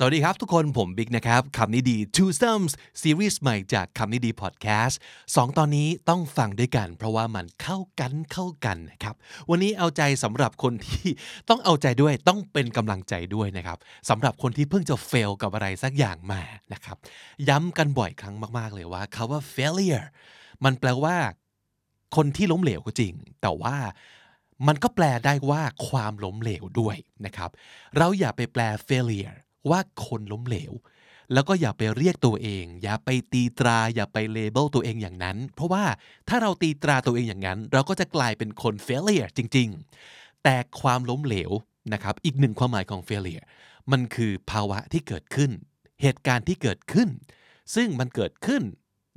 สวัสดีครับทุกคนผมบิ๊กนะครับคำนี้ดี Two Sums ซีรีส์ใหม่จากคำนี้ดีพอดแคสต์สองตอนนี้ต้องฟังด้วยกัน เพราะว่ามันเข้ากันเข้ากันนะครับวันนี้เอาใจสำหรับคนที่ต้องเอาใจด้วยต้องเป็นกำลังใจด้วยนะครับสำหรับคนที่เพิ่งจะ fail กับอะไรสักอย่างมานะครับย้ำกันบ่อยครั้งมากๆเลยว่าคาว่า failure มันแปลว่า คนที่ล้มเหลวก็จริง แต่ว่ามันก็แปลได้ว่าความล้มเหลวด้วยนะครับเราอย่าไปแปล failure ว่าคนล้มเหลว แล้วก็อย่าไปเรียกตัวเอง อย่าไปตีตรา อย่าไปเลเบลตัวเองอย่างนั้น เพราะว่าถ้าเราตีตราตัวเองอย่างนั้น เราก็จะกลายเป็นคน failure จริง ๆ แต่ความล้มเหลวนะครับ อีกหนึ่งความหมายของ failure มันคือภาวะที่เกิดขึ้น เหตุการณ์ที่เกิดขึ้น ซึ่งมันเกิดขึ้น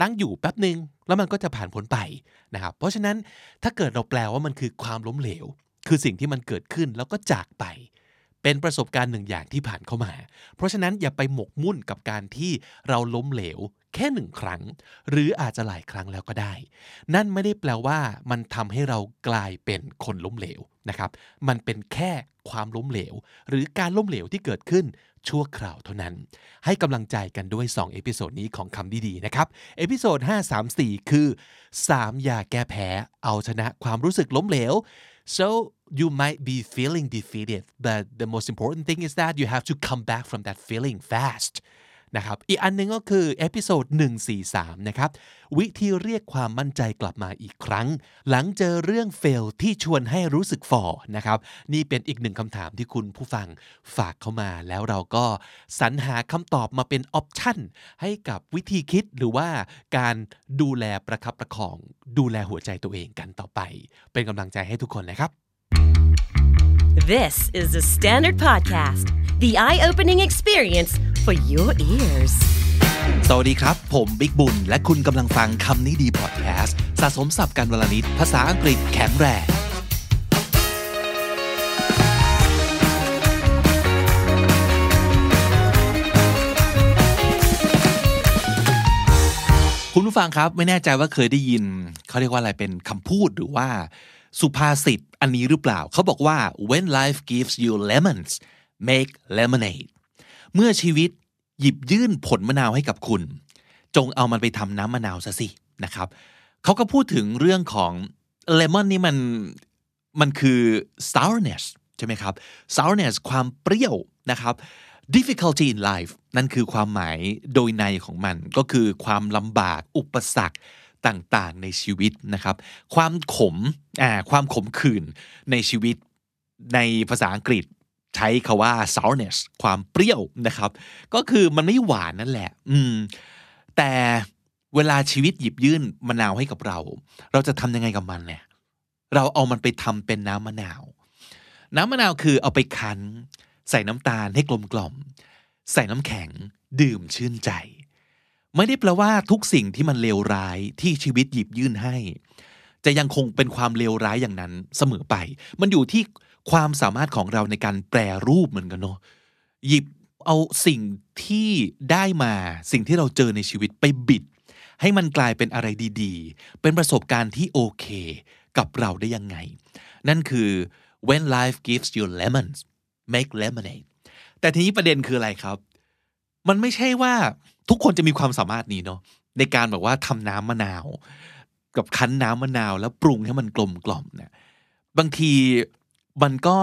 ตั้งอยู่แป๊บหนึ่งแล้วมันก็จะผ่านพ้นไปนะครับ เพราะฉะนั้นถ้าเกิดเราแปลว่ามันคือความล้มเหลว คือสิ่งที่มันเกิดขึ้นแล้วก็จากไป เป็นประสบการณ์หนึ่งอย่างที่ผ่านเข้ามา เพราะฉะนั้นอย่าไปหมกมุ่นกับการที่เราล้มเหลวแค่หนึ่งครั้ง หรืออาจจะหลายครั้งแล้วก็ได้ นั่นไม่ได้แปลว่ามันทำให้เรากลายเป็นคนล้มเหลวนะครับ มันเป็นแค่ความล้มเหลว หรือการล้มเหลวที่เกิดขึ้นชั่วคราวเท่านั้น ให้กำลังใจกันด้วย 2 episode นี้ของคำนี้ดีนะครับ episode 534 คือ3ยาแก้แพ้ เอาชนะความรู้สึกล้มเหลว so you might be feeling defeated but the most important thing is that you have to come back from that feeling fast นะครับอีกอันหนึ่งก็คือ episode 143 นะครับ วิธีเรียกความมั่นใจกลับมาอีกครั้ง หลังเจอเรื่อง fail ที่ชวนให้รู้สึกฝ่อนะครับ นี่เป็นอีกหนึ่งคำถามที่คุณผู้ฟังฝากเข้ามา แล้วเราก็สรรหาคำตอบมาเป็นออปชันให้กับวิธีคิดหรือว่าการดูแลประคับประคอง ดูแลหัวใจตัวเองกันต่อไป เป็นกำลังใจให้ทุกคนนะครับ This is the Standard Podcast, the eye opening experience for your ears. สวัสดีครับ ผมบิ๊กบุญ และคุณกำลังฟังคำนี้ดีพอดแคสต์สะสมสับกันวลนิดภาษาอังกฤษแข็งแรงคุณผู้ฟังครับไม่แน่ใจว่าเคยได้ยิน เขาเรียกว่าอะไรเป็นคำพูดหรือว่า สุภาษิตอันนี้หรือเปล่า เขาบอกว่า when life gives you lemons make lemonade เมื่อชีวิตหยิบยื่นผลมะนาวให้กับคุณ จงเอามันไปทำน้ำมะนาวซะสินะครับเขาก็พูดถึงเรื่องของ lemon นี่มันมันคือ sourness ใช่ไหมครับ sourness ความเปรี้ยวนะครับ difficulty in life นั่นคือความหมายโดยในของมันก็คือความลำบากอุปสรรค ต่างๆในชีวิตนะครับ ความขมอ่าความขมขื่นในชีวิตในภาษาอังกฤษใช้คาว่า sourness ความเปรี้ยวนะครับ ก็คือมันไม่หวานนั่นแหละ อืม แต่เวลาชีวิตหยิบยื่นมะนาวให้กับเรา เราจะทำยังไงกับมันเนี่ย เราเอามันไปทำเป็นน้ำมะนาว น้ำมะนาวคือเอาไปคั้น ใส่น้ำตาลให้กลมกล่อม ใส่น้ำแข็งดื่มชื่นใจ ไม่ได้แปลว่าทุกสิ่งที่มันเลวร้ายที่ชีวิตหยิบยื่นให้ จะยังคงเป็นความเลวร้ายอย่างนั้นเสมอไป มันอยู่ที่ความสามารถของเราในการแปรรูปเหมือนกันเนาะหยิบเอาสิ่งที่ได้มาสิ่งที่เราเจอในชีวิตไปบิด ให้มันกลายเป็นอะไรดีๆ เป็นประสบการณ์ที่โอเค กับเราได้ยังไง นั่นคือ when life gives you lemons make lemonade แต่ทีนี้ประเด็นคืออะไรครับ มันไม่ใช่ว่า ทุกคนจะมีความสามารถนี้เนาะในการแบบว่าทำน้ำมะนาว กับคั้นน้ำมะนาวแล้วปรุงให้มันกลมกล่อมเนี่ยบางทีมันก็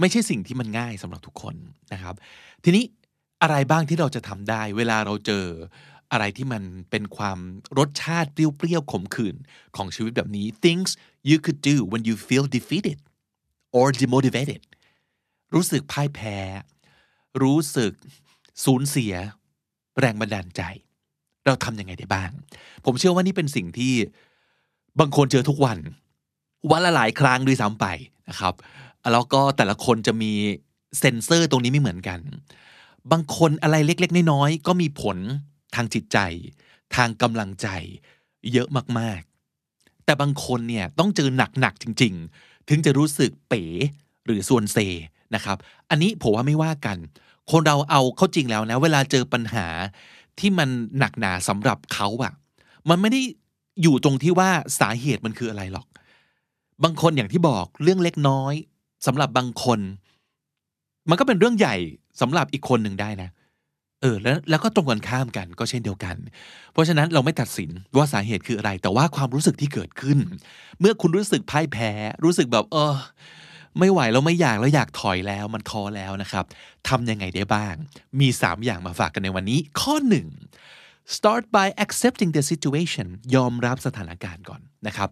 ไม่ใช่สิ่งที่มันง่ายสำหรับทุกคนนะครับ ทีนี้อะไรบ้างที่เราจะทำได้ เวลาเราเจออะไรที่มันเป็นความรสชาติเปรี้ยวๆขมขื่นของชีวิตแบบนี้ things you could do when you feel defeated or demotivated รู้สึกพ่ายแพ้ รู้สึกสูญเสีย แรงบันดาลใจ เราทำยังไงได้บ้าง ผมเชื่อว่านี่เป็นสิ่งที่บางคนเจอทุกวัน วันละหลายครั้งด้วยซ้ำไปนะครับแล้วก็แต่ละคนจะมีเซ็นเซอร์ตรงนี้ไม่เหมือนกัน บางคนอะไรเล็ก ๆ น้อยๆก็มีผลทางจิตใจ ทางกำลังใจ เยอะมากๆ แต่บางคนเนี่ยต้องเจอหนัก ๆ จริง ๆ ถึงจะรู้สึกเป๋หรือส่วนเซนะครับ อันนี้ผมว่าไม่ว่ากัน คนเราเอาเข้าจริงแล้วนะ เวลาเจอปัญหาที่มันหนักหนาสำหรับเขาอะมันไม่ได้อยู่ตรงที่ว่าสาเหตุมันคืออะไรหรอก บางคนอย่างที่บอกเรื่องเล็กน้อยสำหรับบางคน มันก็เป็นเรื่องใหญ่สำหรับอีกคนหนึ่งได้นะเออแล้วแล้วก็ตรงกันข้ามกันก็เช่นเดียวกัน เพราะฉะนั้นเราไม่ตัดสินว่าสาเหตุคืออะไร แต่ว่าความรู้สึกที่เกิดขึ้น เมื่อคุณรู้สึกพ่ายแพ้ รู้สึกแบบเออ ไม่ไหวแล้วไม่อยากแล้วอยากถอยแล้วมันท้อแล้วนะครับทำยังไงได้บ้าง มี 3 อย่างมาฝากกันในวันนี้ ข้อ 1 start by accepting the situation ยอมรับสถานการณ์ก่อนนะครับ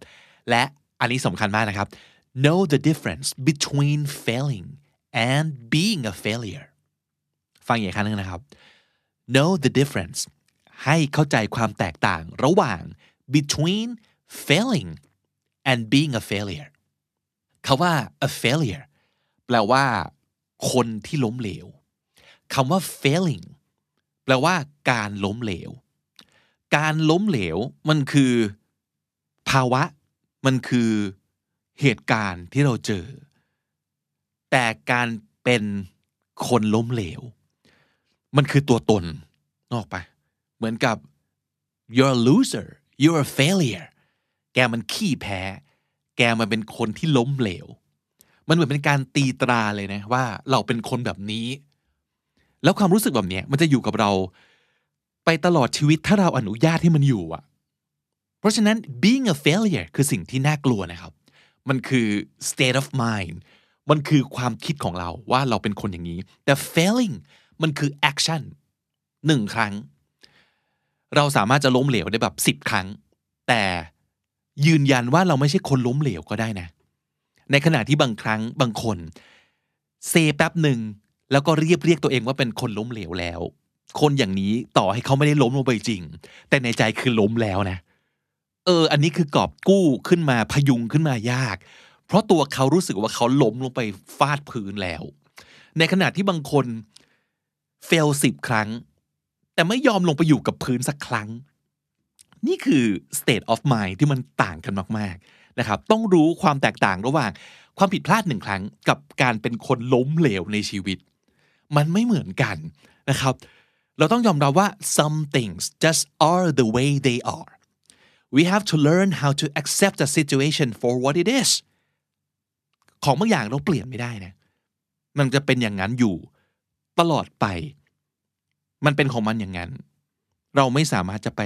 และอันนี้สำคัญมากนะครับ know the difference between failing and being a failure ฟังอีกครั้งนึงนะครับ know the difference ให้เข้าใจความแตกต่างระหว่าง between failing and being a failure คาว่า a failure แปลว่า คนที่ล้มเหลวคำว่า failing แปลว่า การล้มเหลว การล้มเหลวมันคือ ภาวะ มันคือเหตุการณ์ที่เราเจอ แต่การเป็นคนล้มเหลว มันคือตัวตนนอกไป เหมือนกับ you're a loser you're a failure แกมันขี้แพ้ แกมันเป็นคนที่ล้มเหลว มันเหมือนเป็นการตีตราเลยนะว่าเราเป็นคนแบบนี้ แล้วความรู้สึกแบบนี้มันจะอยู่กับเรา ไปตลอดชีวิตถ้าเราอนุญาตให้มันอยู่อะเพราะฉะนั้น being a failure คือสิ่งที่น่ากลัวนะครับ มันคือ state of mind มันคือความคิดของเราว่าเราเป็นคนอย่างนี้ แต่ failing มันคือ action หนึ่งครั้ง เราสามารถจะล้มเหลวได้แบบสิบครั้ง แต่ ยืนยันว่าเราไม่ใช่คนล้มเหลวก็ได้นะ ในขณะที่บางครั้งบางคนเซแป๊บหนึ่งแล้วก็เรียบเรียกตัวเองว่าเป็นคนล้มเหลวแล้ว คนอย่างนี้ต่อให้เขาไม่ได้ล้มลงไปจริง แต่ในใจคือล้มแล้วนะ เออ อันนี้คือกอบกู้ขึ้นมาพยุงขึ้นมายาก เพราะตัวเขารู้สึกว่าเขาล้มลงไปฟาดพื้นแล้ว ในขณะที่บางคนเฟลสิบครั้ง แต่ไม่ยอมลงไปอยู่กับพื้นสักครั้ง นี่คือ state of mind ที่มันต่างกันมากๆนะครับต้องรู้ความแตกต่างระหว่างความผิดพลาดหนึ่งครั้งกับการเป็นคนล้มเหลวในชีวิต มันไม่เหมือนกันนะครับ เราต้องยอมรับว่า some things just are the way they are we have to learn how to accept the situation for what it is ของบางอย่างเราเปลี่ยนไม่ได้นะ มันจะเป็นอย่างนั้นอยู่ตลอดไป มันเป็นของมันอย่างนั้น เราไม่สามารถจะไป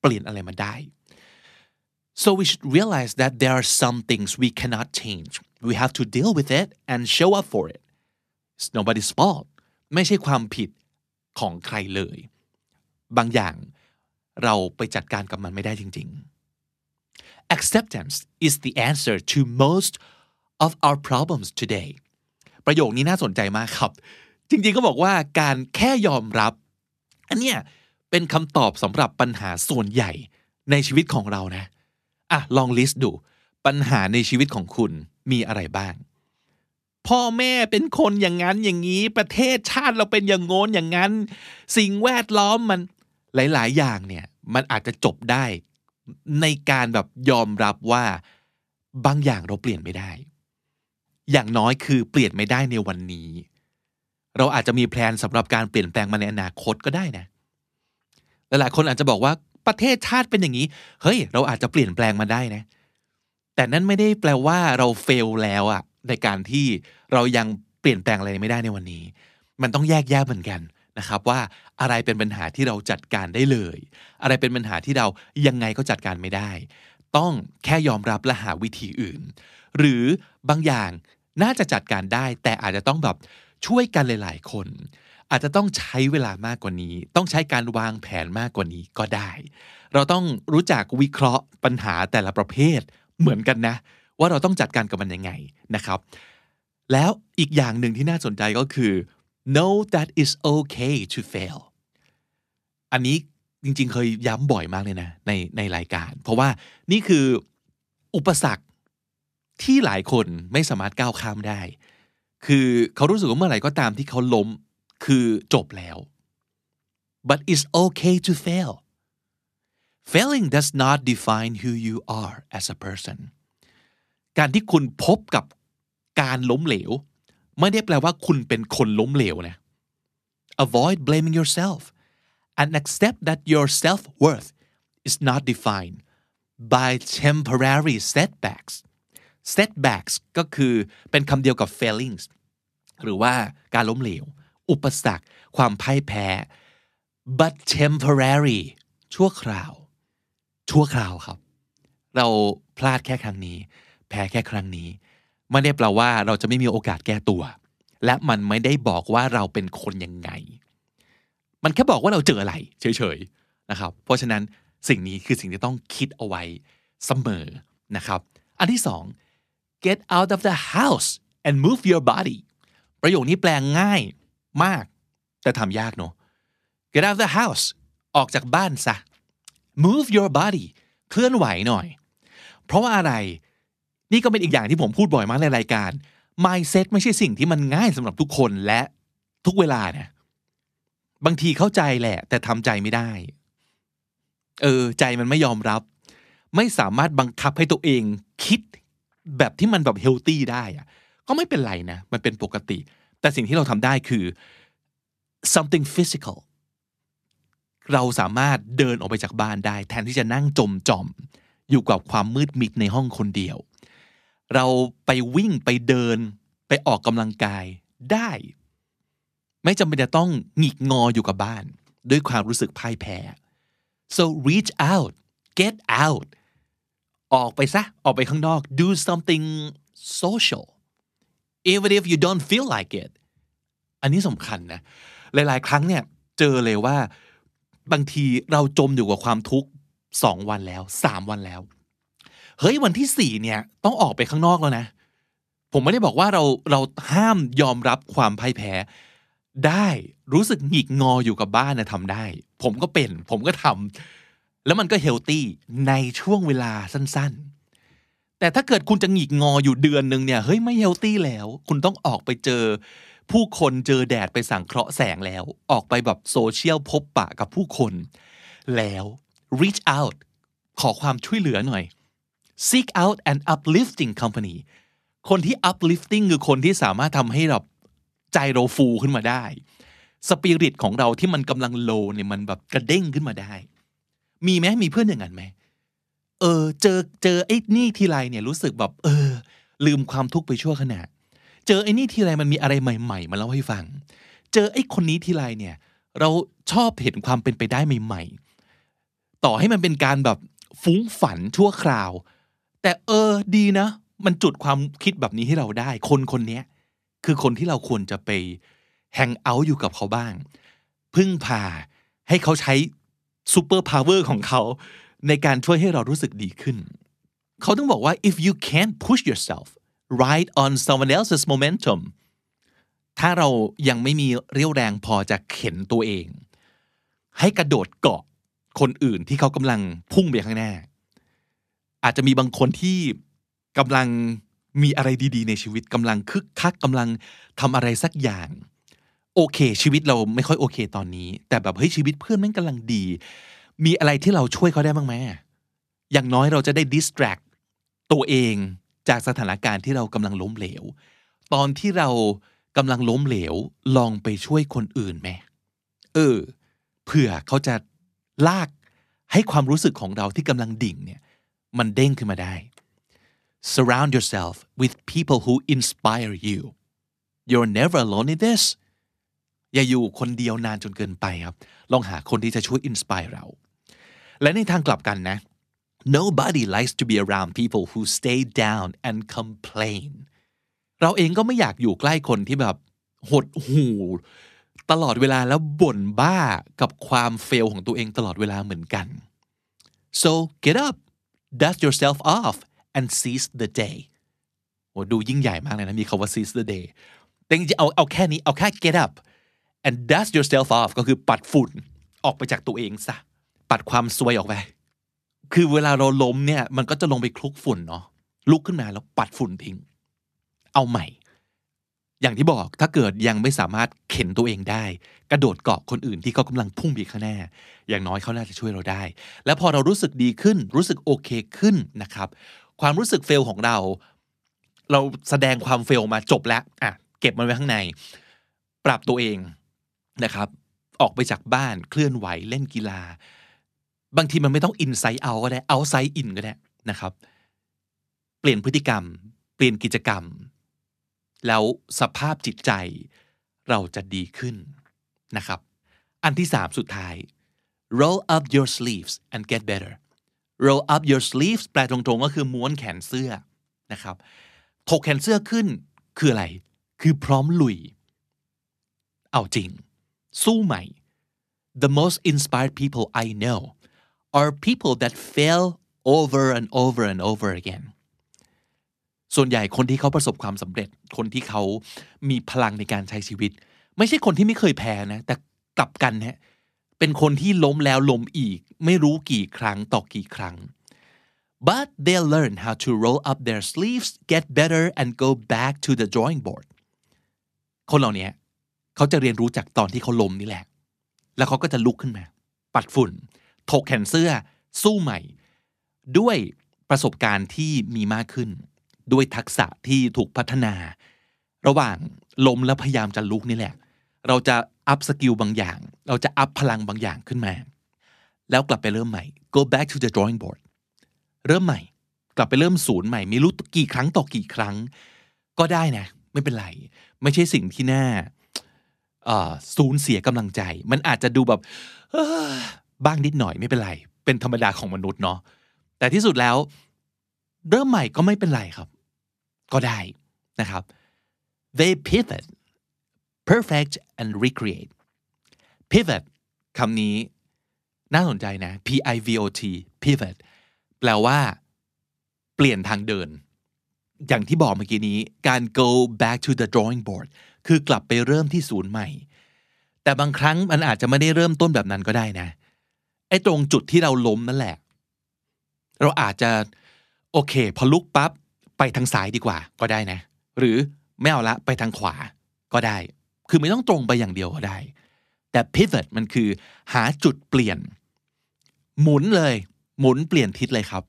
เปลี่ยนอะไรมาได้ so we should realize that there are some things we cannot change we have to deal with it and show up for it it's nobody's fault ไม่ใช่ความผิดของใครเลย บางอย่างเราไปจัดการกับมันไม่ได้จริง ๆ acceptance is the answer to most of our problems today ประโยคนี้น่าสนใจมากครับ จริงๆก็บอกว่าการแค่ยอมรับ อันเนี้ย เป็นคำตอบสำหรับปัญหาส่วนใหญ่ในชีวิตของเรานะอะลองลิสต์ดู ปัญหาในชีวิตของคุณมีอะไรบ้าง พ่อแม่เป็นคนอย่างนั้นอย่างนี้ ประเทศชาติเราเป็นอย่างโน้นอย่างนั้น สิ่งแวดล้อมมันหลาย ๆ อย่างเนี่ย มันอาจจะจบได้ ในการแบบยอมรับว่าบางอย่างเราเปลี่ยนไม่ได้ อย่างน้อยคือเปลี่ยนไม่ได้ในวันนี้ เราอาจจะมีแพลนสำหรับการเปลี่ยนแปลงมาในอนาคตก็ได้นะ หลายๆคนอาจจะบอกว่าประเทศชาติเป็นอย่างนี้ เฮ้ย เราอาจจะเปลี่ยนแปลงมาได้นะ แต่นั่นไม่ได้แปลว่าเราเฟลแล้วอะในการที่เรายังเปลี่ยนแปลงอะไรไม่ได้ในวันนี้ มันต้องแยกแยะเหมือนกันนะครับว่าอะไรเป็นปัญหาที่เราจัดการได้เลย อะไรเป็นปัญหาที่เรายังไงก็จัดการไม่ได้ ต้องแค่ยอมรับและหาวิธีอื่น หรือบางอย่างน่าจะจัดการได้ แต่อาจจะต้องแบบช่วยกันหลาย ๆ คน อาจจะต้องใช้เวลามากกว่านี้ ต้องใช้การวางแผนมากกว่านี้ก็ได้ เราต้องรู้จักวิเคราะห์ปัญหาแต่ละประเภทเหมือนกันนะ ว่าเราต้องจัดการกับมันยังไงนะครับ แล้วอีกอย่างหนึ่งที่น่าสนใจก็คือ know that it's okay to fail อันนี้จริงๆ เคยย้ำบ่อยมากเลยนะในในรายการ เพราะว่านี่คืออุปสรรคที่หลายคนไม่สามารถก้าวข้ามได้ คือเขารู้สึกว่าเมื่อไหร่ก็ตามที่เขาล้ม คือจบแล้ว but it's okay to fail failing does not define who you are as a person การที่คุณพบกับการล้มเหลว ไม่ได้แปลว่าคุณเป็นคนล้มเหลวนะ avoid blaming yourself and accept that your self-worth is not defined by temporary setbacks setbacks ก็คือเป็นคำเดียวกับ failings หรือว่าการล้มเหลว อุปสรรค ความพ่ายแพ้ but temporary ชั่วคราว ชั่วคราวครับ เราพลาดแค่ครั้งนี้ แพ้แค่ครั้งนี้ ไม่ได้แปลว่าเราจะไม่มีโอกาสแก้ตัว และมันไม่ได้บอกว่าเราเป็นคนยังไง มันแค่บอกว่าเราเจออะไร เฉยๆนะครับ เพราะฉะนั้นสิ่งนี้คือสิ่งที่ต้องคิดเอาไว้เสมอนะครับ อันที่สอง get out of the house and move your body ประโยคนี้แปลงง่าย มาก แต่ทำยากเนอะ get out of the house ออกจากบ้านซะ move your body เคลื่อนไหวหน่อย เพราะว่าอะไร นี่ก็เป็นอีกอย่างที่ผมพูดบ่อยมากในรายการ mindset ไม่ใช่สิ่งที่มันง่ายสำหรับทุกคนและทุกเวลานะบางทีเข้าใจแหละ แต่ทำใจไม่ได้ เออ ใจมันไม่ยอมรับ ไม่สามารถบังคับให้ตัวเองคิดแบบที่มันแบบเฮลตี้ได้อะก็ไม่เป็นไรนะ มันเป็นปกติ แต่สิ่งที่เราทำได้คือ something physical เราสามารถเดินออกไปจากบ้านได้ แทนที่จะนั่งจมจอม อยู่กับความมืดมิดในห้องคนเดียว เราไปวิ่งไปเดินไปออกกำลังกายได้ ไม่จำเป็นจะต้องหงิกงออยู่กับบ้าน ด้วยความรู้สึกพ่ายแพ้ so reach out get out ออกไปซะ ออกไปข้างนอก do something social even if you don't feel like it อันนี้สำคัญนะ หลาย ๆ ครั้งเนี่ยเจอเลยว่าบางทีเราจมอยู่กับความทุกข์สองวันแล้วสามวันแล้ว เฮ้ยวันที่สี่เนี่ยต้องออกไปข้างนอกแล้วนะ ผมไม่ได้บอกว่าเราเราห้ามยอมรับความพ่ายแพ้ ได้รู้สึกหงิกงออยู่กับบ้านนะทำได้ ผมก็เป็น ผมก็ทำแล้วมันก็เฮลตี้ในช่วงเวลาสั้น ๆ แต่ถ้าเกิดคุณจะหงิกงออยู่เดือนหนึ่งเนี่ยเฮ้ยไม่เฮลตี้แล้ว คุณต้องออกไปเจอ ผู้คนเจอแดดไปสังเคราะห์แสงแล้ว ออกไปแบบโซเชียลพบปะกับผู้คน แล้ว reach out ขอความช่วยเหลือหน่อย seek out an uplifting company คนที่ uplifting คือคนที่สามารถทำให้เราใจเราฟูขึ้นมาได้สปิริตของเราที่มันกำลังโลเนี่ยมันแบบกระเด้งขึ้นมาได้ มีไหมมีเพื่อนอย่างนั้นไหม เออเจอเจอไอ้นี่ทีไรเนี่ยรู้สึกแบบเออ ลืมความทุกข์ไปชั่วขณะ เจอไอ้นี่ทีไรมันมีอะไรใหม่ ๆ มาเล่าให้ฟัง เจอไอ้คนนี้ทีไรเนี่ย เราชอบเห็นความเป็นไปได้ใหม่ ๆ ต่อให้มันเป็นการแบบฟุ้งฝันชั่วคราว แต่เออดีนะ มันจุดความคิดแบบนี้ให้เราได้ คนคนนี้คือคนที่เราควรจะไปแฮงเอาท์อยู่กับเขาบ้าง พึ่งพาให้เขาใช้ superpower ของเขา ในการช่วยให้เรารู้สึกดีขึ้น เขาต้องบอกว่า if you can't push yourself ride on someone else's momentum ถ้าเรายังไม่มีเรี่ยวแรงพอจะเข็นตัวเอง ให้กระโดดเกาะคนอื่นที่เขากำลังพุ่งไปข้างหน้า อาจจะมีบางคนที่กำลังมีอะไรดีๆ ในชีวิตกำลังคึกคักกำลังทำอะไรสักอย่าง โอเค ชีวิตเราไม่ค่อยโอเคตอนนี้ แต่แบบเฮ้ยชีวิตเพื่อนแม่งกำลังดี มีอะไรที่เราช่วยเขาได้บ้างไหมอย่างน้อยเราจะได้ distract ตัวเองจากสถานการณ์ที่เรากำลังล้มเหลว ตอนที่เรากำลังล้มเหลวลองไปช่วยคนอื่นไหมเออเผื่อเขาจะลากให้ความรู้สึกของเราที่กำลังดิ่งเนี่ยมันเด้งขึ้นมาได้ surround yourself with people who inspire you you're never alone in this อย่าอยู่คนเดียวนานจนเกินไปครับ ลองหาคนที่จะช่วย inspire เรา และในทางกลับกันนะ nobody likes to be around people who stay down and complain เราเองก็ไม่อยากอยู่ใกล้คนที่แบบหดหูตลอดเวลาแล้วบ่นบ้ากับความเฟลของตัวเองตลอดเวลาเหมือนกัน so get up dust yourself off and seize the day โหดูยิ่งใหญ่มากเลยนะ มีคาว่า seize the day แต่จริงเอาเอาแค่นี้ เอาแค่ get up and dust yourself off ก็คือปัดฝุ่นออกไปจากตัวเองซะ ปัดความซวยออกไป คือเวลาเราล้มเนี่ยมันก็จะลงไปคลุกฝุ่นเนาะลุกขึ้นมาแล้วปัดฝุ่นทิ้ง เอาใหม่ อย่างที่บอกถ้าเกิดยังไม่สามารถเข็นตัวเองได้ กระโดดเกาะคนอื่นที่เขากำลังพุ่งไปข้างหน้า อย่างน้อยเขาน่าจะช่วยเราได้ แล้วพอเรารู้สึกดีขึ้น รู้สึกโอเคขึ้นนะครับ ความรู้สึกเฟลของเรา เราแสดงความเฟลมาจบแล้วอะเก็บมันไว้ข้างใน ปรับตัวเองนะครับ ออกไปจากบ้านเคลื่อนไหวเล่นกีฬา บางทีมันไม่ต้องอินไซต์เอาก็ได้เอาไซต์อินก็ได้นะครับ เปลี่ยนพฤติกรรม เปลี่ยนกิจกรรม แล้วสภาพจิตใจเราจะดีขึ้นนะครับ อันที่สามสุดท้าย roll up your sleeves and get better roll up your sleeves แปลตรงๆ ก็คือม้วนแขนเสื้อนะครับ ถกแขนเสื้อขึ้นคืออะไร คือพร้อมลุย เอาจริง สู้ใหม่ the most inspired people I know are people that fail over and over and over again ส่วนใหญ่คนที่เขาประสบความสำเร็จ คนที่เขามีพลังในการใช้ชีวิต ไม่ใช่คนที่ไม่เคยแพ้นะ แต่กลับกันฮนะเป็นคนที่ล้มแล้วล้มอีก ไม่รู้กี่ครั้งต่อกี่ครั้ง but they learn how to roll up their sleeves get better and go back to the drawing board คนเหล่านี้เขาจะเรียนรู้จากตอนที่เขาล้มนี่แหละ แล้วเขาก็จะลุกขึ้นมา ปัดฝุ่น ถกแขนเสื้อสู้ใหม่ ด้วยประสบการณ์ที่มีมากขึ้น ด้วยทักษะที่ถูกพัฒนา ระหว่างล้มแล้วพยายามจะลุกนี่แหละ เราจะ up skill บางอย่าง เราจะ up พลังบางอย่างขึ้นมา แล้วกลับไปเริ่มใหม่ go back to the drawing board เริ่มใหม่ กลับไปเริ่มศูนย์ใหม่ไม่รู้กี่ครั้งต่อกี่ครั้ง ก็ได้นะ ไม่เป็นไร ไม่ใช่สิ่งที่น่าสูญเสียกำลังใจ มันอาจจะดูแบบ บ้างนิดหน่อยไม่เป็นไร เป็นธรรมดาของมนุษย์เนาะแต่ที่สุดแล้ว เริ่มใหม่ก็ไม่เป็นไรครับ ก็ได้นะครับ they pivot perfect and recreate pivot คำนี้น่าสนใจนะ P I V O T pivot แปลว่า เปลี่ยนทางเดิน อย่างที่บอกเมื่อกี้นี้ การ go back to the drawing board คือกลับไปเริ่มที่ศูนย์ใหม่ แต่บางครั้งมันอาจจะไม่ได้เริ่มต้นแบบนั้นก็ได้นะ ไอ้ตรงจุดที่เราล้มนั่นแหละ เราอาจจะโอเค พอลุกปับ๊บไปทางซ้ายดีกว่าก็ได้นะ หรือไม่เอาละไปทางขวาก็ได้ คือไม่ต้องตรงไปอย่างเดียวก็ได้ แต่ pivot มันคือหาจุดเปลี่ยน หมุนเลย หมุนเปลี่ยนทิศเลยครับ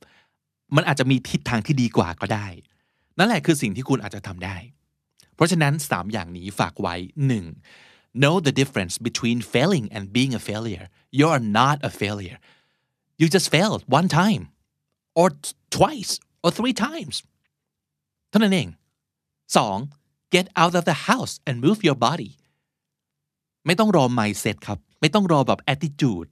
มันอาจจะมีทิศทางที่ดีกว่าก็ได้ นั่นแหละคือสิ่งที่คุณอาจจะทำได้ เพราะฉะนั้น 3 อย่างนี้ฝากไว้ 1. Know the difference between failing and being a failure you are not a failure you just failed one time or twice or three times เท่านั้นเอง 2. get out of the house and move your body ไม่ต้องรอ mindset ครับ ไม่ต้องรอแบบ attitude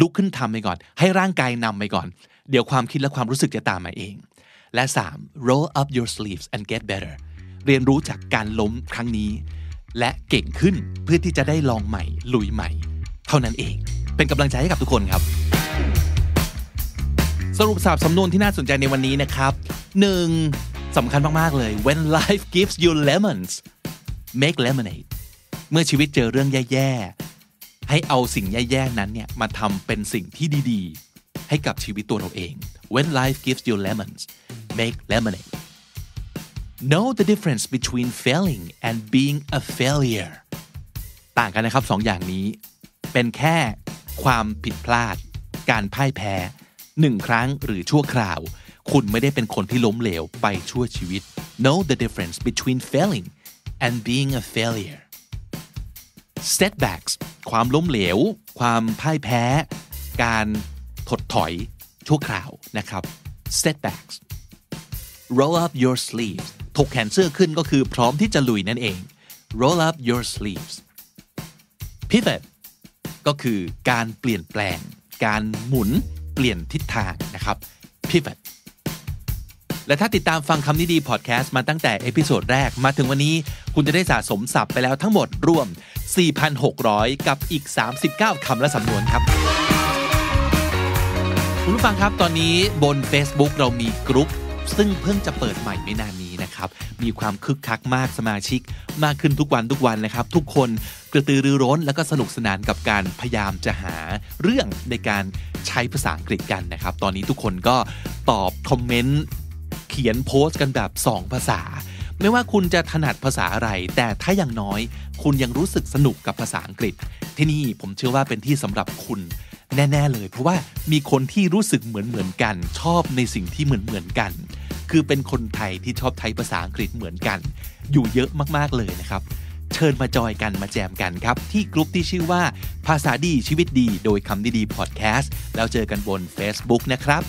ลุกขึ้นทำไปก่อน ให้ร่างกายนำไปก่อน เดี๋ยวความคิดและความรู้สึกจะตามมาเอง และ 3. roll up your sleeves and get better เรียนรู้จากการล้มครั้งนี้ และเก่งขึ้นเพื่อที่จะได้ลองใหม่ ลุยใหม่ เท่านั้นเอง เป็นกำลังใจให้กับทุกคนครับ สรุปสับสำนวนที่น่าสนใจในวันนี้นะครับ 1. สำคัญมาก ๆ เลย when life gives you lemons make lemonade เมื่อชีวิตเจอเรื่องแย่ ๆ ให้เอาสิ่งแย่ ๆ นั้นเนี่ยมาทำเป็นสิ่งที่ดี ๆ ให้กับชีวิตตัวเราเอง when life gives you lemons make lemonade know the difference between failing and being a failure ต่างกันนะครับสองอย่างนี้ เป็นแค่ความผิดพลาด การพ่ายแพ้หนึ่งครั้งหรือชั่วคราว คุณไม่ได้เป็นคนที่ล้มเหลวไปชั่วชีวิต know the difference between failing and being a failure setbacks ความล้มเหลว ความพ่ายแพ้ การถดถอยชั่วคราวนะครับ setbacks roll up your sleeves กแขนเสื้อขึ้นก็คือพร้อมที่จะลุยนั่นเอง roll up your sleeves pivot ก็คือการเปลี่ยนแปลง การหมุนเปลี่ยนทิศทางนะครับ pivot และถ้าติดตามฟังคำนี้ดีพอดแคสต์มาตั้งแต่ episode แรกมาถึงวันนี้ คุณจะได้สะสมศัพท์ไปแล้วทั้งหมดรวม 4,600 กับอีก 39 คำและสำนวนครับ คุณผู้ฟังครับตอนนี้บน Facebook เรามีกรุ๊ปซึ่งเพิ่งจะเปิดใหม่ไม่นานนี้ นะครับ มีความคึกคักมากสมาชิก มากขึ้นทุกวันทุกวันนะครับ ทุกคนกระตือรือร้น แล้วก็สนุกสนานกับการพยายามจะหาเรื่องในการใช้ภาษาอังกฤษกันนะครับ ตอนนี้ทุกคนก็ตอบคอมเมนต์เขียนโพสต์กันแบบ 2 ภาษา ไม่ว่าคุณจะถนัดภาษาอะไร แต่ถ้าอย่างน้อย คุณยังรู้สึกสนุกกับภาษาอังกฤษ ที่นี่ผมเชื่อว่าเป็นที่สำหรับคุณแน่ ๆ เลย เพราะว่ามีคนที่รู้สึกเหมือนเหมือนกัน ชอบในสิ่งที่เหมือนเหมือนกัน คือเป็นคนไทยที่ชอบใช้ภาษาอังกฤษเหมือนกัน อยู่เยอะมากๆเลยนะครับ เชิญมาจอยกันมาแจมกันครับ ที่กลุ่มที่ชื่อว่า ภาษาดีชีวิตดี โดยคำดีดีพอดแคสต์แล้วเจอกันบน Facebook นะครับ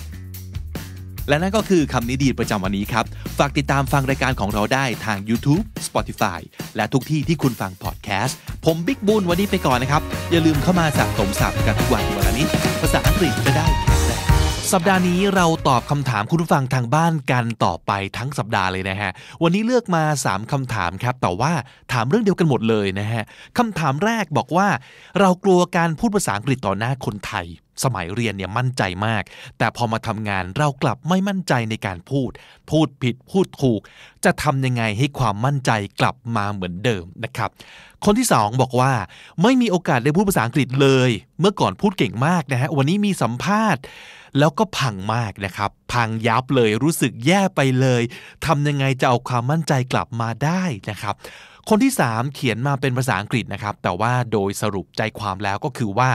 และนั่นก็คือคำนี้ดีประจำวันนี้ครับ ฝากติดตามฟังรายการของเราได้ทาง YouTube Spotify และทุกที่ที่คุณฟังพอด Podcast ผมบิ๊กบุญวันนี้ไปก่อนนะครับ อย่าลืมเข้ามาสะสมศัพท์กันทุกวันวันละนิดภาษาอังกฤษจะได้ สัปดาห์นี้เราตอบคำถามคุณผู้ฟังทางบ้านกันต่อไปทั้งสัปดาห์เลยนะฮะ วันนี้เลือกมา 3คำถามครับ แต่ว่าถามเรื่องเดียวกันหมดเลยนะฮะคำถามแรกบอกว่า เรากลัวการพูดภาษาอังกฤษต่อหน้าคนไทย สมัยเรียนเนี่ยมั่นใจมาก แต่พอมาทำงานเรากลับไม่มั่นใจในการพูด พูดผิดพูดถูก จะทำยังไงให้ความมั่นใจกลับมาเหมือนเดิมนะครับคนที่สองบอกว่าไม่มีโอกาสได้พูดภาษาอังกฤษเลย เมื่อก่อนพูดเก่งมากนะฮะวันนี้มีสัมภาษณ์ แล้วก็พังมากนะครับ พังยับเลยรู้สึกแย่ไปเลยทำยังไงจะเอาความมั่นใจกลับมาได้นะครับ คนที่ 3 เขียนมาเป็นภาษาอังกฤษนะครับ แต่ว่าโดยสรุปใจความแล้วก็คือว่า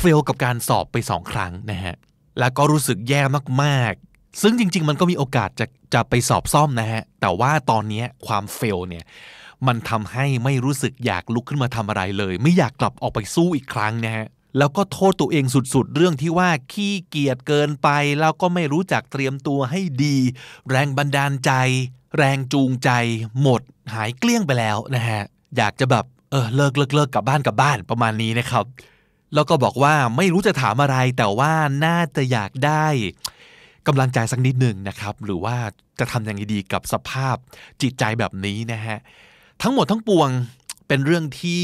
เฟลกับการสอบไป 2 ครั้งนะฮะแล้วก็รู้สึกแย่มากๆ ซึ่งจริง ๆ มันก็มีโอกาสจะจะไปสอบซ่อมนะฮะแต่ว่าตอนนี้ความเฟลเนี่ยมันทำให้ไม่รู้สึกอยากลุกขึ้นมาทำอะไรเลย ไม่อยากกลับออกไปสู้อีกครั้งนะฮะ แล้วก็โทษตัวเองสุดๆ เรื่องที่ว่าขี้เกียจเกินไป แล้วก็ไม่รู้จักเตรียมตัวให้ดี แรงบันดาลใจ แรงจูงใจ หมดหายเกลี้ยงไปแล้วนะฮะ อยากจะแบบเออเลิกเลิกเลิกกลับบ้านกลับบ้านประมาณนี้นะครับ แล้วก็บอกว่าไม่รู้จะถามอะไรแต่ว่าน่าจะอยากได้กำลังใจสักนิดหนึ่งนะครับ หรือว่าจะทำยังไงดีกับสภาพจิตใจแบบนี้นะฮะทั้งหมดทั้งปวงเป็นเรื่องที่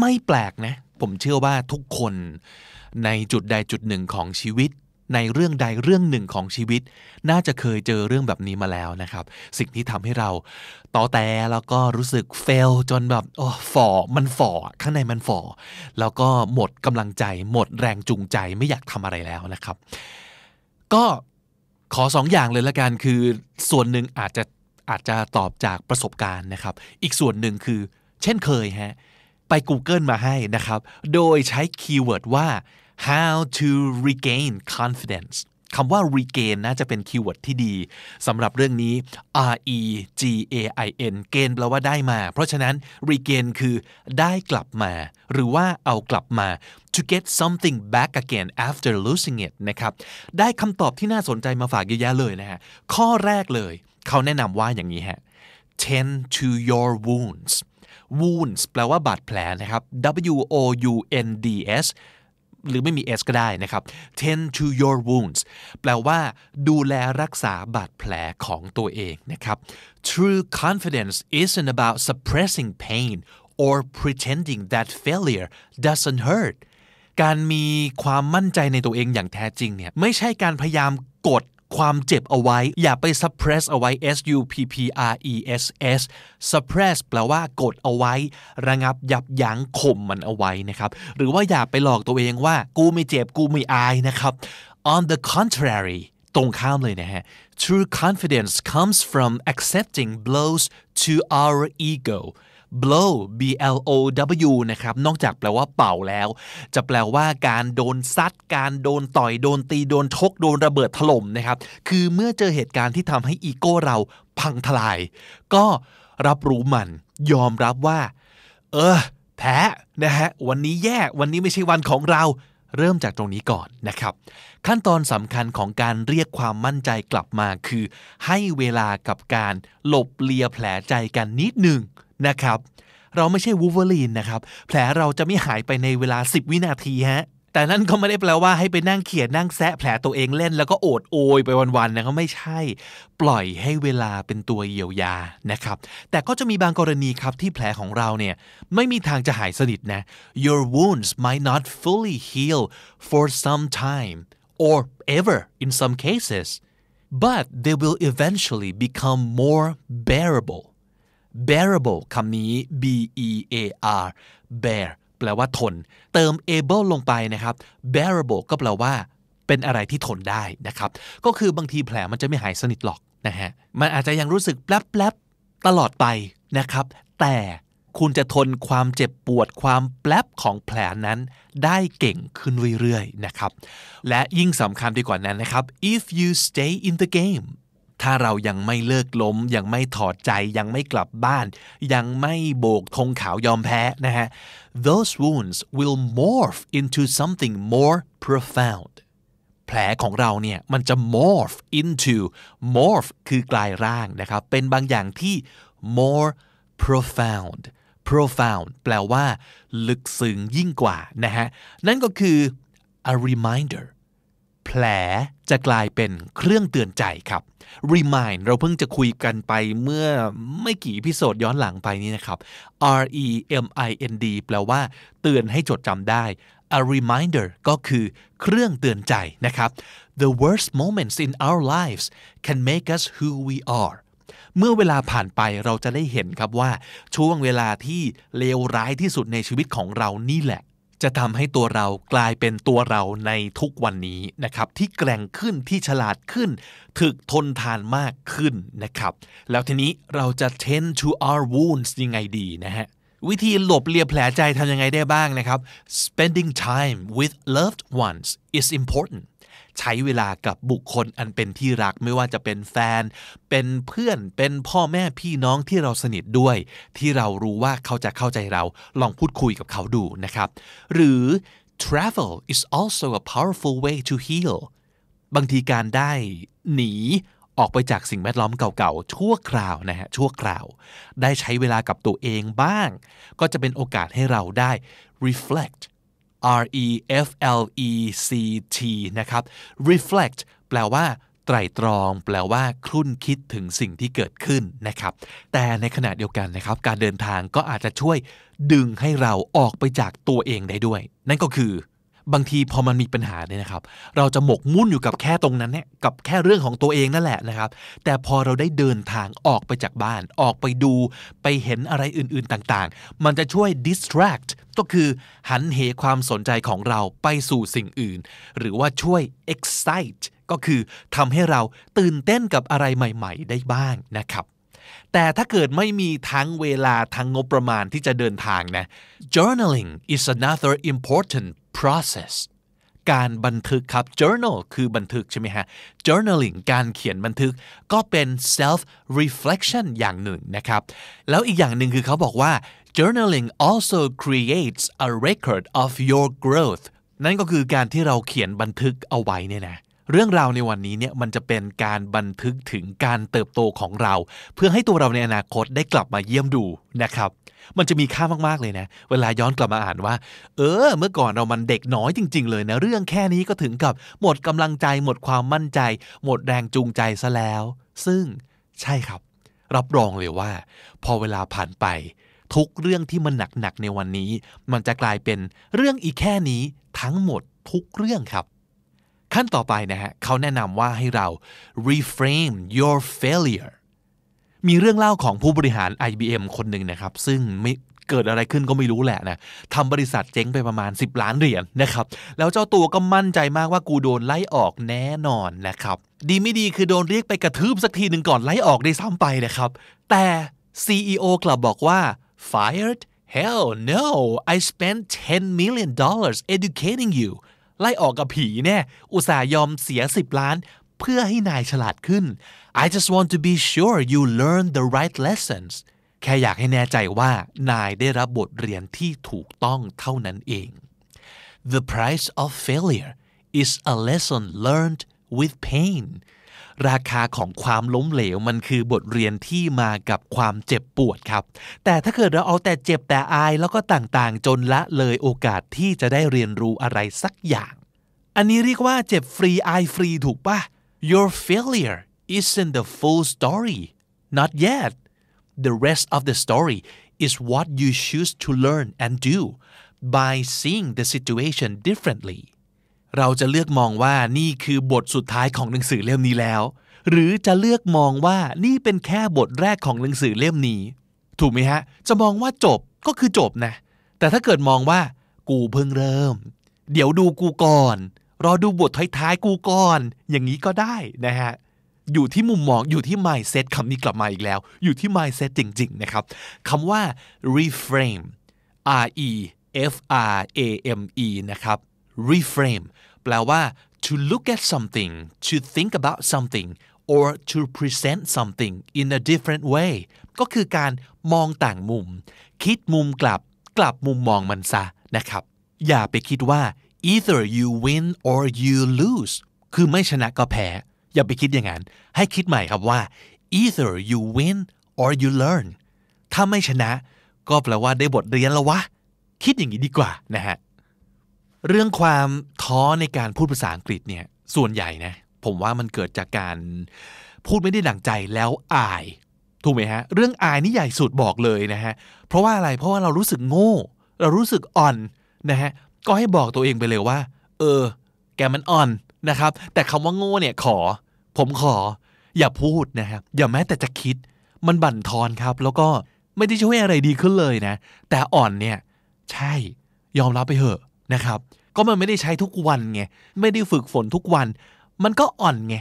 ไม่แปลกนะ ผมเชื่อว่าทุกคนในจุดใดจุดหนึ่งของชีวิต ในเรื่องใดเรื่องหนึ่งของชีวิต น่าจะเคยเจอเรื่องแบบนี้มาแล้วนะครับ สิ่งที่ทำให้เราต่อแต่แล้วก็รู้สึกเฟลจนแบบโอ้ฝ่อมันฝ่อข้างในมันฝ่อแล้วก็หมดกำลังใจ หมดแรงจูงใจไม่อยากทำอะไรแล้วนะครับ ก็ขอสองอย่างเลยละกันคือส่วนหนึ่งอาจจะอาจจะตอบจากประสบการณ์นะครับ อีกส่วนหนึ่งคือ เช่นเคยฮะ ไป Google มาให้นะครับ โดยใช้ keyword ว่า how to regain confidence คำว่า regain น่าจะเป็น keyword ที่ดีสำหรับเรื่องนี้ R E G A I N gain แปลว่าได้มา เพราะฉะนั้น regain คือได้กลับมา หรือว่าเอากลับมา to get something back again after losing it นะครับ ได้คำตอบที่น่าสนใจมาฝากเยอะแยะเลยนะฮะ ข้อแรกเลย เขาแนะนำว่าอย่างนี้ฮะ tend to your wounds wounds แปลว่าบาดแผลนะครับ W O U N D S หรือไม่มี S ก็ได้นะครับ tend to your wounds แปลว่า ดูแลรักษาบาดแผลของตัวเองนะครับ true confidence isn't about suppressing pain or pretending that failure doesn't hurt การมีความมั่นใจในตัวเองอย่างแท้จริงเนี่ยไม่ใช่การพยายามกด ความเจ็บเอาไว้ อย่าไป suppress เอาไว้ S U P P R E S S suppress แปลว่ากดเอาไว้ ระงับยับยั้งข่มมันเอาไว้นะครับ หรือว่าอย่าไปหลอกตัวเองว่า กูไม่เจ็บกูไม่อายนะครับ on the contrary ตรงข้ามเลยนะฮะ true confidence comes from accepting blows to our ego blow b l o w นะครับ นอกจากแปลว่าเป่าแล้ว จะแปลว่าการโดนซัด การโดนต่อย โดนตี โดนชก โดนระเบิดถล่มนะครับ คือเมื่อเจอเหตุการณ์ที่ทำให้อีโก้เราพังทลาย ก็รับรู้มัน ยอมรับว่า เออ แพ้นะฮะ วันนี้แย่ วันนี้ไม่ใช่วันของเรา เริ่มจากตรงนี้ก่อนนะครับ ขั้นตอนสำคัญของการเรียกความมั่นใจกลับมาคือ ให้เวลากับการหลบเลียแผลใจกันนิดหนึ่ง นะครับ เราไม่ใช่วูเวอรีนนะครับ แผลเราจะไม่หายไปในเวลา 10 วินาทีฮะแต่นั่นก็ไม่ได้แปลว่าให้ไปนั่งเขียนนั่งแซะแผลตัวเองเล่น แล้วก็โอดโอยไปวันๆนะก็ไม่ใช่ ปล่อยให้เวลาเป็นตัวเยียวยานะครับ แต่ก็จะมีบางกรณีครับที่แผลของเราเนี่ยไม่มีทางจะหายสนิทนะ your wounds might not fully heal for some time or ever in some cases but they will eventually become more bearable bearable คำนี้ b e a r bear แปลว่าทน เติม able ลงไปนะครับ bearable ก็แปลว่า เป็นอะไรที่ทนได้นะครับ ก็คือบางทีแผลมันจะไม่หายสนิทหรอกนะฮะ มันอาจจะยังรู้สึกแปลบๆ ตลอดไปนะครับ แต่คุณจะทนความเจ็บปวดความแปลบของแผลนั้น ได้เก่งขึ้นเรื่อยๆนะครับ และยิ่งสำคัญดีกว่านั้นนะครับ if you stay in the game ถ้าเรายังไม่เลิกล้ม ยังไม่ถอดใจยังไม่กลับบ้าน ยังไม่โบกธงขาวยอมแพ้นะฮะ those wounds will morph into something more profound แผลของเราเนี่ยมันจะ morph into morph คือกลายร่างนะครับ เป็นบางอย่างที่ more profound profound แปลว่า ลึกซึ้งยิ่งกว่านะฮะ นั่นก็คือ a reminder แผลจะกลายเป็นเครื่องเตือนใจครับ remind เราเพิ่งจะคุยกันไปเมื่อไม่กี่พิโซดย้อนหลังไปนี้นะครับ R E M I N D แปลว่าเตือนให้จดจำได้ a reminder ก็คือเครื่องเตือนใจนะครับ the worst moments in our lives can make us who we are เมื่อเวลาผ่านไปเราจะได้เห็นครับว่า ช่วงเวลาที่เลวร้ายที่สุดในชีวิตของเรานี่แหละ จะทำให้ตัวเรากลายเป็นตัวเราในทุกวันนี้นะครับที่แกร่งขึ้นที่ฉลาดขึ้น ถึกทนทานมากขึ้นนะครับ แล้วทีนี้เราจะ tend to our wounds ยังไงดีนะฮะวิธีหลบเลียแผลใจทำยังไงได้บ้างนะครับ spending time with loved ones is important ใช้เวลากับบุคคลอันเป็นที่รักไม่ว่าจะเป็นแฟน เป็นเพื่อนเป็นพ่อแม่พี่น้องที่เราสนิทด้วย ที่เรารู้ว่าเขาจะเข้าใจเราลองพูดคุยกับเขาดูนะครับ หรือ travel is also a powerful way to heal บางทีการได้หนีออกไปจากสิ่งแวดล้อมเก่าๆ ชั่วคราวนะฮะชั่วคราว ได้ใช้เวลากับตัวเองบ้าง ก็จะเป็นโอกาสให้เราได้ reflect R E F L E C T นะครับ reflect แปลว่า ไตรตรอง แปลว่า คลุ่นคิดถึงสิ่งที่เกิดขึ้นนะครับ แต่ในขณะเดียวกันนะครับ การเดินทางก็อาจจะช่วยดึงให้เราออกไปจากตัวเองได้ด้วย นั่นก็คือบางทีพอมันมีปัญหาเนี่ยนะครับ เราจะหมกมุ่นอยู่กับแค่ตรงนั้นเนี่ยกับแค่เรื่องของตัวเองนั่นแหละนะครับ แต่พอเราได้เดินทางออกไปจากบ้าน ออกไปดูไปเห็นอะไรอื่นๆต่างๆ มันจะช่วย distract ก็คือหันเหความสนใจของเราไปสู่สิ่งอื่น หรือว่าช่วย excite ก็คือทำให้เราตื่นเต้นกับอะไรใหม่ ๆ ได้บ้างนะครับ แต่ถ้าเกิดไม่มีทั้งเวลาทั้งงบประมาณที่จะเดินทางนะ journaling is another important process การบันทึกครับ journal คือบันทึกใช่ไหมฮะ journaling การเขียนบันทึกก็เป็น self reflection อย่างหนึ่งนะครับ แล้วอีกอย่างหนึ่งคือเขาบอกว่า journaling also creates a record of your growth นั่นก็คือการที่เราเขียนบันทึกเอาไว้เนี่ยนะเรื่องราวในวันนี้เนี่ยมันจะเป็นการบันทึกถึงการเติบโตของเรา เพื่อให้ตัวเราในอนาคตได้กลับมาเยี่ยมดูนะครับ มันจะมีค่ามากๆเลยนะ เวลาย้อนกลับมาอ่านว่า เออ เมื่อก่อนเรามันเด็กน้อยจริง ๆ เลยนะเรื่องแค่นี้ก็ถึงกับหมดกำลังใจหมดความมั่นใจ หมดแรงจูงใจซะแล้ว ซึ่งใช่ครับ รับรองเลยว่า พอเวลาผ่านไป ทุกเรื่องที่มันหนักๆในวันนี้ มันจะกลายเป็นเรื่องอีกแค่นี้ทั้งหมดทุกเรื่องครับ ขั้นต่อไปนะฮะเขาแนะนำว่าให้เรา reframe your failure มีเรื่องเล่าของผู้บริหาร IBM คนหนึ่งนะครับ ซึ่งไม่เกิดอะไรขึ้นก็ไม่รู้แหละนะทำบริษัทเจ๊งไปประมาณ 10 ล้านเหรียญนะครับ แล้วเจ้าตัวก็มั่นใจมากว่ากูโดนไล่ออกแน่นอนนะครับ ดีไม่ดีคือโดนเรียกไปกระทืบสักทีหนึ่งก่อนไล่ออกได้ซ้ำไปนะครับ แต่ CEO กลับบอกว่า fired hell no I spent 10 million dollars educating you ไล่ออกกับผีแน่อุตส่าห์ยอมเสีย 10 ล้าน เพื่อให้นายฉลาดขึ้น I just want to be sure you learn the right lessons แค่อยากให้แน่ใจว่านายได้รับบทเรียนที่ถูกต้องเท่านั้นเอง The price of failure is a lesson learned with pain ราคาของความล้มเหลวมันคือบทเรียนที่มากับความเจ็บปวดครับ แต่ถ้าเกิดเราเอาแต่เจ็บแต่อายแล้วก็ต่างๆ จนละเลยโอกาสที่จะได้เรียนรู้อะไรสักอย่าง อันนี้เรียกว่าเจ็บฟรีอายฟรีถูกปะ Your failure isn't the full story not yet the rest of the story is what you choose to learn and do by seeing the situation differently เราจะเลือกมองว่านี่คือบทสุดท้ายของหนังสือเล่มนี้แล้ว หรือจะเลือกมองว่านี่เป็นแค่บทแรกของหนังสือเล่มนี้ ถูกไหมฮะ จะมองว่าจบก็คือจบนะ แต่ถ้าเกิดมองว่า กูเพิ่งเริ่ม เดี๋ยวดูกูก่อน รอดูบทท้ายๆกูก่อน อย่างนี้ก็ได้นะฮะอยู่ที่มุมมองอยู่ที่ mindset คำนี้กลับมาอีกแล้ว อยู่ที่ mindset จริง ๆ นะครับคำว่า reframe R E F R A M E นะครับ reframe แปลว่า to look at something to think about something or to present something in a different way ก็คือการมองต่างมุม คิดมุมกลับ กลับมุมมองมันซะนะครับ อย่าไปคิดว่า either you win or you lose คือไม่ชนะก็แพ้ อย่าไปคิดอย่างนั้น ให้คิดใหม่ครับว่า either you win or you learn ถ้าไม่ชนะ ก็แปลว่าได้บทเรียนแล้ววะ คิดอย่างนี้ดีกว่านะฮะ เรื่องความท้อในการพูดภาษาอังกฤษเนี่ยส่วนใหญ่นะผมว่ามันเกิดจากการพูดไม่ได้ดั่งใจแล้วอาย ถูกไหมฮะ เรื่องอายนี่ใหญ่สุดบอกเลยนะฮะ เพราะว่าอะไรเพราะว่าเรารู้สึกโง่ เรารู้สึกอ่อนนะฮะก็ให้บอกตัวเองไปเลยว่า เออ แกมันอ่อนนะครับ แต่คำว่าโง่เนี่ยขอ ผมขอ อย่าพูดนะครับอย่าแม้แต่จะคิด มันบั่นทอนครับ แล้วก็ไม่ได้ช่วยอะไรดีขึ้นเลยนะ แต่อ่อนเนี่ย ใช่ ยอมรับไปเถอะ นะครับ ก็มันไม่ได้ใช้ทุกวันไง ไม่ได้ฝึกฝนทุกวัน มันก็อ่อนไง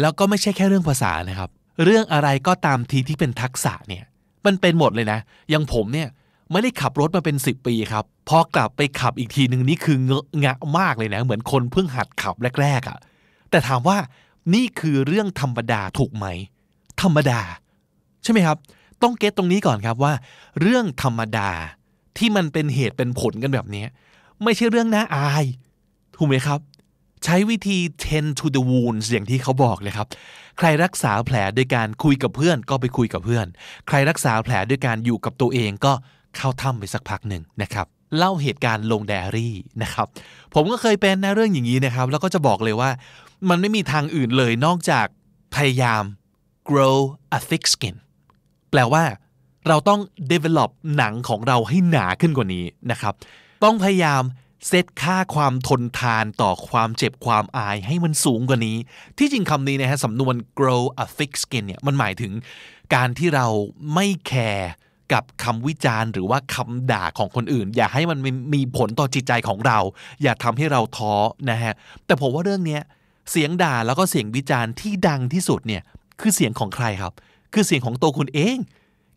แล้วก็ไม่ใช่แค่เรื่องภาษานะครับ เรื่องอะไรก็ตามทีที่เป็นทักษะเนี่ย มันเป็นหมดเลยนะ อย่างผมเนี่ยไม่ได้ขับรถมาเป็น 10 ปีครับ พอกลับไปขับอีกทีหนึ่งนี่คือเงอะงะมากเลยนะ เหมือนคนเพิ่งหัดขับแรกๆอะ่ะ แต่ถามว่านี่คือเรื่องธรรมดาถูกไหม ธรรมดา ใช่ไหมครับ ต้องเก็ตตรงนี้ก่อนครับว่า เรื่องธรรมดาที่มันเป็นเหตุเป็นผลกันแบบนี้ ไม่ใช่เรื่องน่าอาย ถูกไหมครับ ใช้วิธี tend to the wounds อย่างที่เขาบอกเลยครับ ใครรักษาแผลโดยการคุยกับเพื่อนก็ไปคุยกับเพื่อน ใครรักษาแผลด้วยการอยู่กับตัวเองก็เข้าถ้ำไปสักพักหนึ่งนะครับเล่าเหตุการณ์ลงไดอารี่นะครับ ผมก็เคยเป็นนะเรื่องอย่างนี้นะครับ แล้วก็จะบอกเลยว่า มันไม่มีทางอื่นเลยนอกจากพยายาม grow a thick skin แปลว่าเราต้อง develop หนังของเราให้หนาขึ้นกว่านี้นะครับ ต้องพยายามเซตค่าความทนทานต่อความเจ็บความอายให้มันสูงกว่านี้ ที่จริงคำนี้นะฮะสำนวน grow a thick skin เนี่ยมันหมายถึงการที่เราไม่แคร์กับคำวิจารณ์หรือว่าคำด่าของคนอื่น อย่าให้มันมีผลต่อจิตใจของเรา อย่าทำให้เราท้อนะฮะแต่ผมว่าเรื่องนี้เสียงด่าแล้วก็เสียงวิจารณ์ที่ดังที่สุดเนี่ยคือเสียงของใครครับ คือเสียงของตัวคุณเอง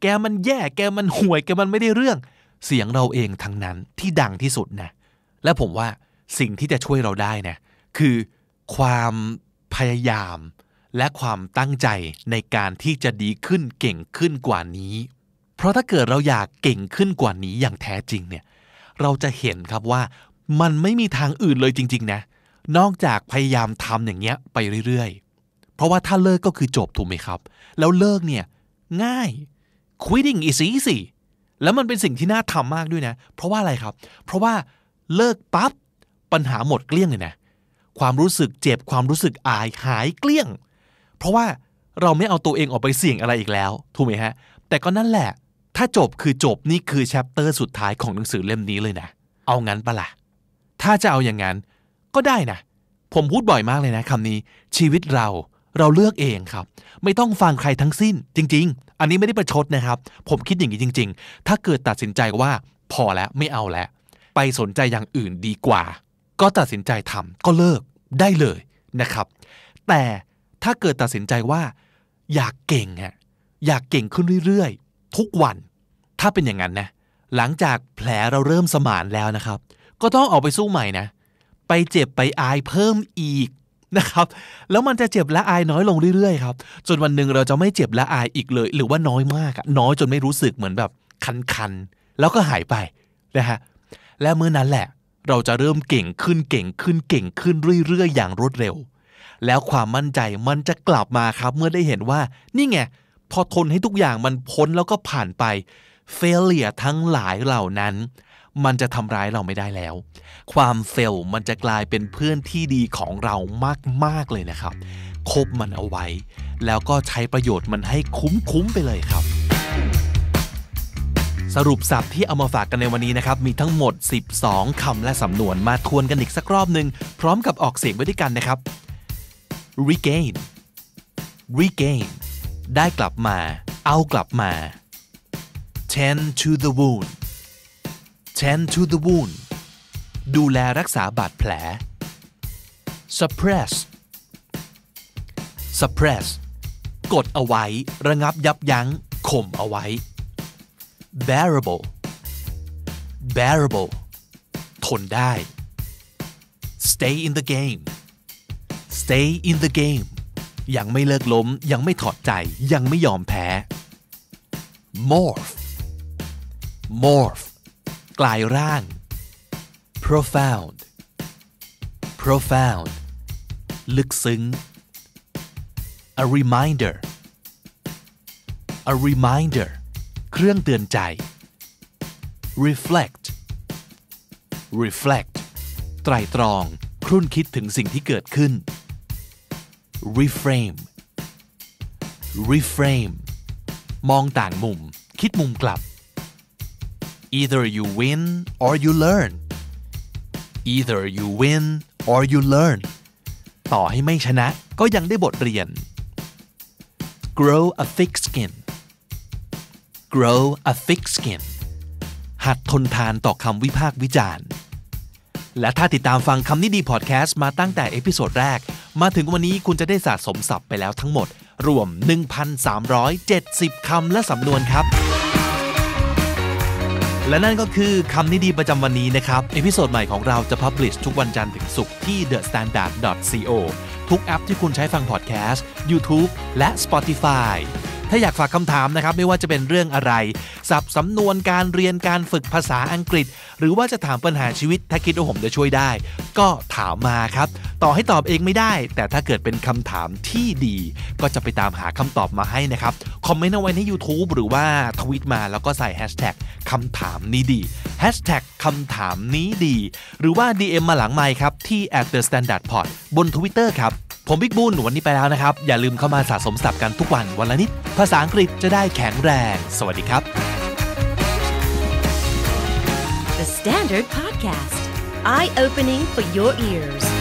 แกมันแย่แกมันห่วยแกมันไม่ได้เรื่อง เสียงเราเองทั้งนั้นที่ดังที่สุดนะ และผมว่าสิ่งที่จะช่วยเราได้นะ คือความพยายาม และความตั้งใจในการที่จะดีขึ้นเก่งขึ้นกว่านี้ เพราะถ้าเกิดเราอยากเก่งขึ้นกว่านี้อย่างแท้จริงเนี่ย เราจะเห็นครับว่ามันไม่มีทางอื่นเลยจริง ๆ นะ นอกจากพยายามทำอย่างเงี้ยไปเรื่อยๆ เพราะว่าถ้าเลิกก็คือจบถูกไหมครับ แล้วเลิกเนี่ยง่าย quitting is easy แล้วมันเป็นสิ่งที่น่าทำมากด้วยนะ เพราะว่าอะไรครับ เพราะว่าเลิกปั๊บปัญหาหมดเกลี้ยงเลยนะ ความรู้สึกเจ็บความรู้สึกอายหายเกลี้ยง เพราะว่าเราไม่เอาตัวเองออกไปเสี่ยงอะไรอีกแล้ว ถูกไหมฮะ แต่ก็นั่นแหละ ถ้าจบคือจบนี่คือแชปเตอร์สุดท้ายของหนังสือเล่มนี้เลยนะ เอางั้นปะละ่ะ ถ้าจะเอาอย่างนั้น ก็ได้นะ ผมพูดบ่อยมากเลยนะคำนี้ ชีวิตเราเราเลือกเองครับ ไม่ต้องฟังใครทั้งสิ้น จริง ๆ อันนี้ไม่ได้ประชดนะครับ ผมคิดอย่างนี้จริง ๆ ถ้าเกิดตัดสินใจว่าพอแล้วไม่เอาแล้ว ไปสนใจอย่างอื่นดีกว่า ก็ตัดสินใจทำก็เลิกได้เลยนะครับ แต่ถ้าเกิดตัดสินใจว่า อยากเก่งฮะอยากเก่งขึ้นเรื่อยๆ ทุกวัน ถ้าเป็นอย่างนั้นนะหลังจากแผลเราเริ่มสมานแล้วนะครับ ก็ต้องออกไปสู้ใหม่นะ ไปเจ็บไปอายเพิ่มอีก นะครับ แล้วมันจะเจ็บและอายน้อยลงเรื่อยๆครับ จนวันหนึ่งเราจะไม่เจ็บและอายอีกเลย หรือว่าน้อยมากน้อยจนไม่รู้สึกเหมือนแบบคันๆ แล้วก็หายไปนะฮะ และเมื่อนั้นแหละ เราจะเริ่มเก่งขึ้นเก่งขึ้นเก่งขึ้นเรื่อยๆ อย่างรวดเร็ว แล้วความมั่นใจมันจะกลับมาครับ เมื่อได้เห็นว่า นี่ไง พอทนให้ทุกอย่างมันพ้นแล้วก็ผ่านไป เฟลเลียทั้งหลายเหล่านั้น มันจะทำร้ายเราไม่ได้แล้ว ความเฟลมันจะกลายเป็นเพื่อนที่ดีของเรามาก ๆ เลยนะครับ คบมันเอาไว้ แล้วก็ใช้ประโยชน์มันให้คุ้ม ๆ ไปเลยครับ สรุปศัพท์ที่เอามาฝากกันในวันนี้นะครับ มีทั้งหมด 12 คำและสำนวนมาทวนกันอีกสักรอบหนึ่งพร้อมกับออกเสียงไว้ด้วยกันนะครับ regain regain ได้กลับมา เอากลับมา tend to the wound tend to the wound ดูแลรักษาบาดแผล suppress suppress กดเอาไว้ ระงับยับยั้งข่มเอาไว้ bearable bearable ทนได้ stay in the game stay in the game ยังไม่เลิกล้ม ยังไม่ถอดใจ ยังไม่ยอมแพ้ morph morph กลายร่าง profound profound ลึกซึ้ง a reminder a reminder เครื่องเตือนใจ reflect reflect ไตรตรอง ครุ่นคิดถึงสิ่งที่เกิดขึ้น reframe reframe มองต่างมุม คิดมุมกลับ either you win or you learn either you win or you learn ต่อให้ไม่ชนะก็ยังได้บทเรียน grow a thick skin grow a thick skin หัดทนทานต่อคำวิพากษ์วิจารณ์ และถ้าติดตามฟังคำนี้ดีพอดแคสต์มาตั้งแต่ episode แรก มาถึงวันนี้คุณจะได้สะสมศัพท์ไปแล้วทั้งหมด รวม 1,370 คำและสำนวนครับ และนั่นก็คือคำนี้ดีประจำวันนี้นะครับ episode ใหม่ของเราจะ publish ทุกวันจันทร์ถึงศุกร์ที่ thestandard.co ทุกแอปที่คุณใช้ฟังพอดแคสต์ YouTube และ Spotify ถ้าอยากฝากคำถามนะครับไม่ว่าจะเป็นเรื่องอะไรสับสำนวนการเรียนการฝึกภาษาอังกฤษ หรือว่าจะถามปัญหาชีวิต ถ้าคิดว่าผมจะช่วยได้ ก็ถามมาครับ ต่อให้ตอบเองไม่ได้ แต่ถ้าเกิดเป็นคำถามที่ดี ก็จะไปตามหาคำตอบมาให้นะครับ คอมเมนต์เอาไว้ใน YouTube หรือว่าทวิตมาแล้วก็ใส่แฮชแท็กคำถามนี้ดีแฮชแท็กคำถามนี้ดี หรือว่า DM มาหลังไมค์ครับที่ at the standard pod บน Twitter ครับ ผมบิ๊กบุญวันนี้ไปแล้วนะครับ อย่าลืมเข้ามาสะสมศัพท์กันทุกวันวันละนิด ภาษาอังกฤษจะได้แข็งแรง สวัสดีครับ The Standard Podcast, eye opening for your ears.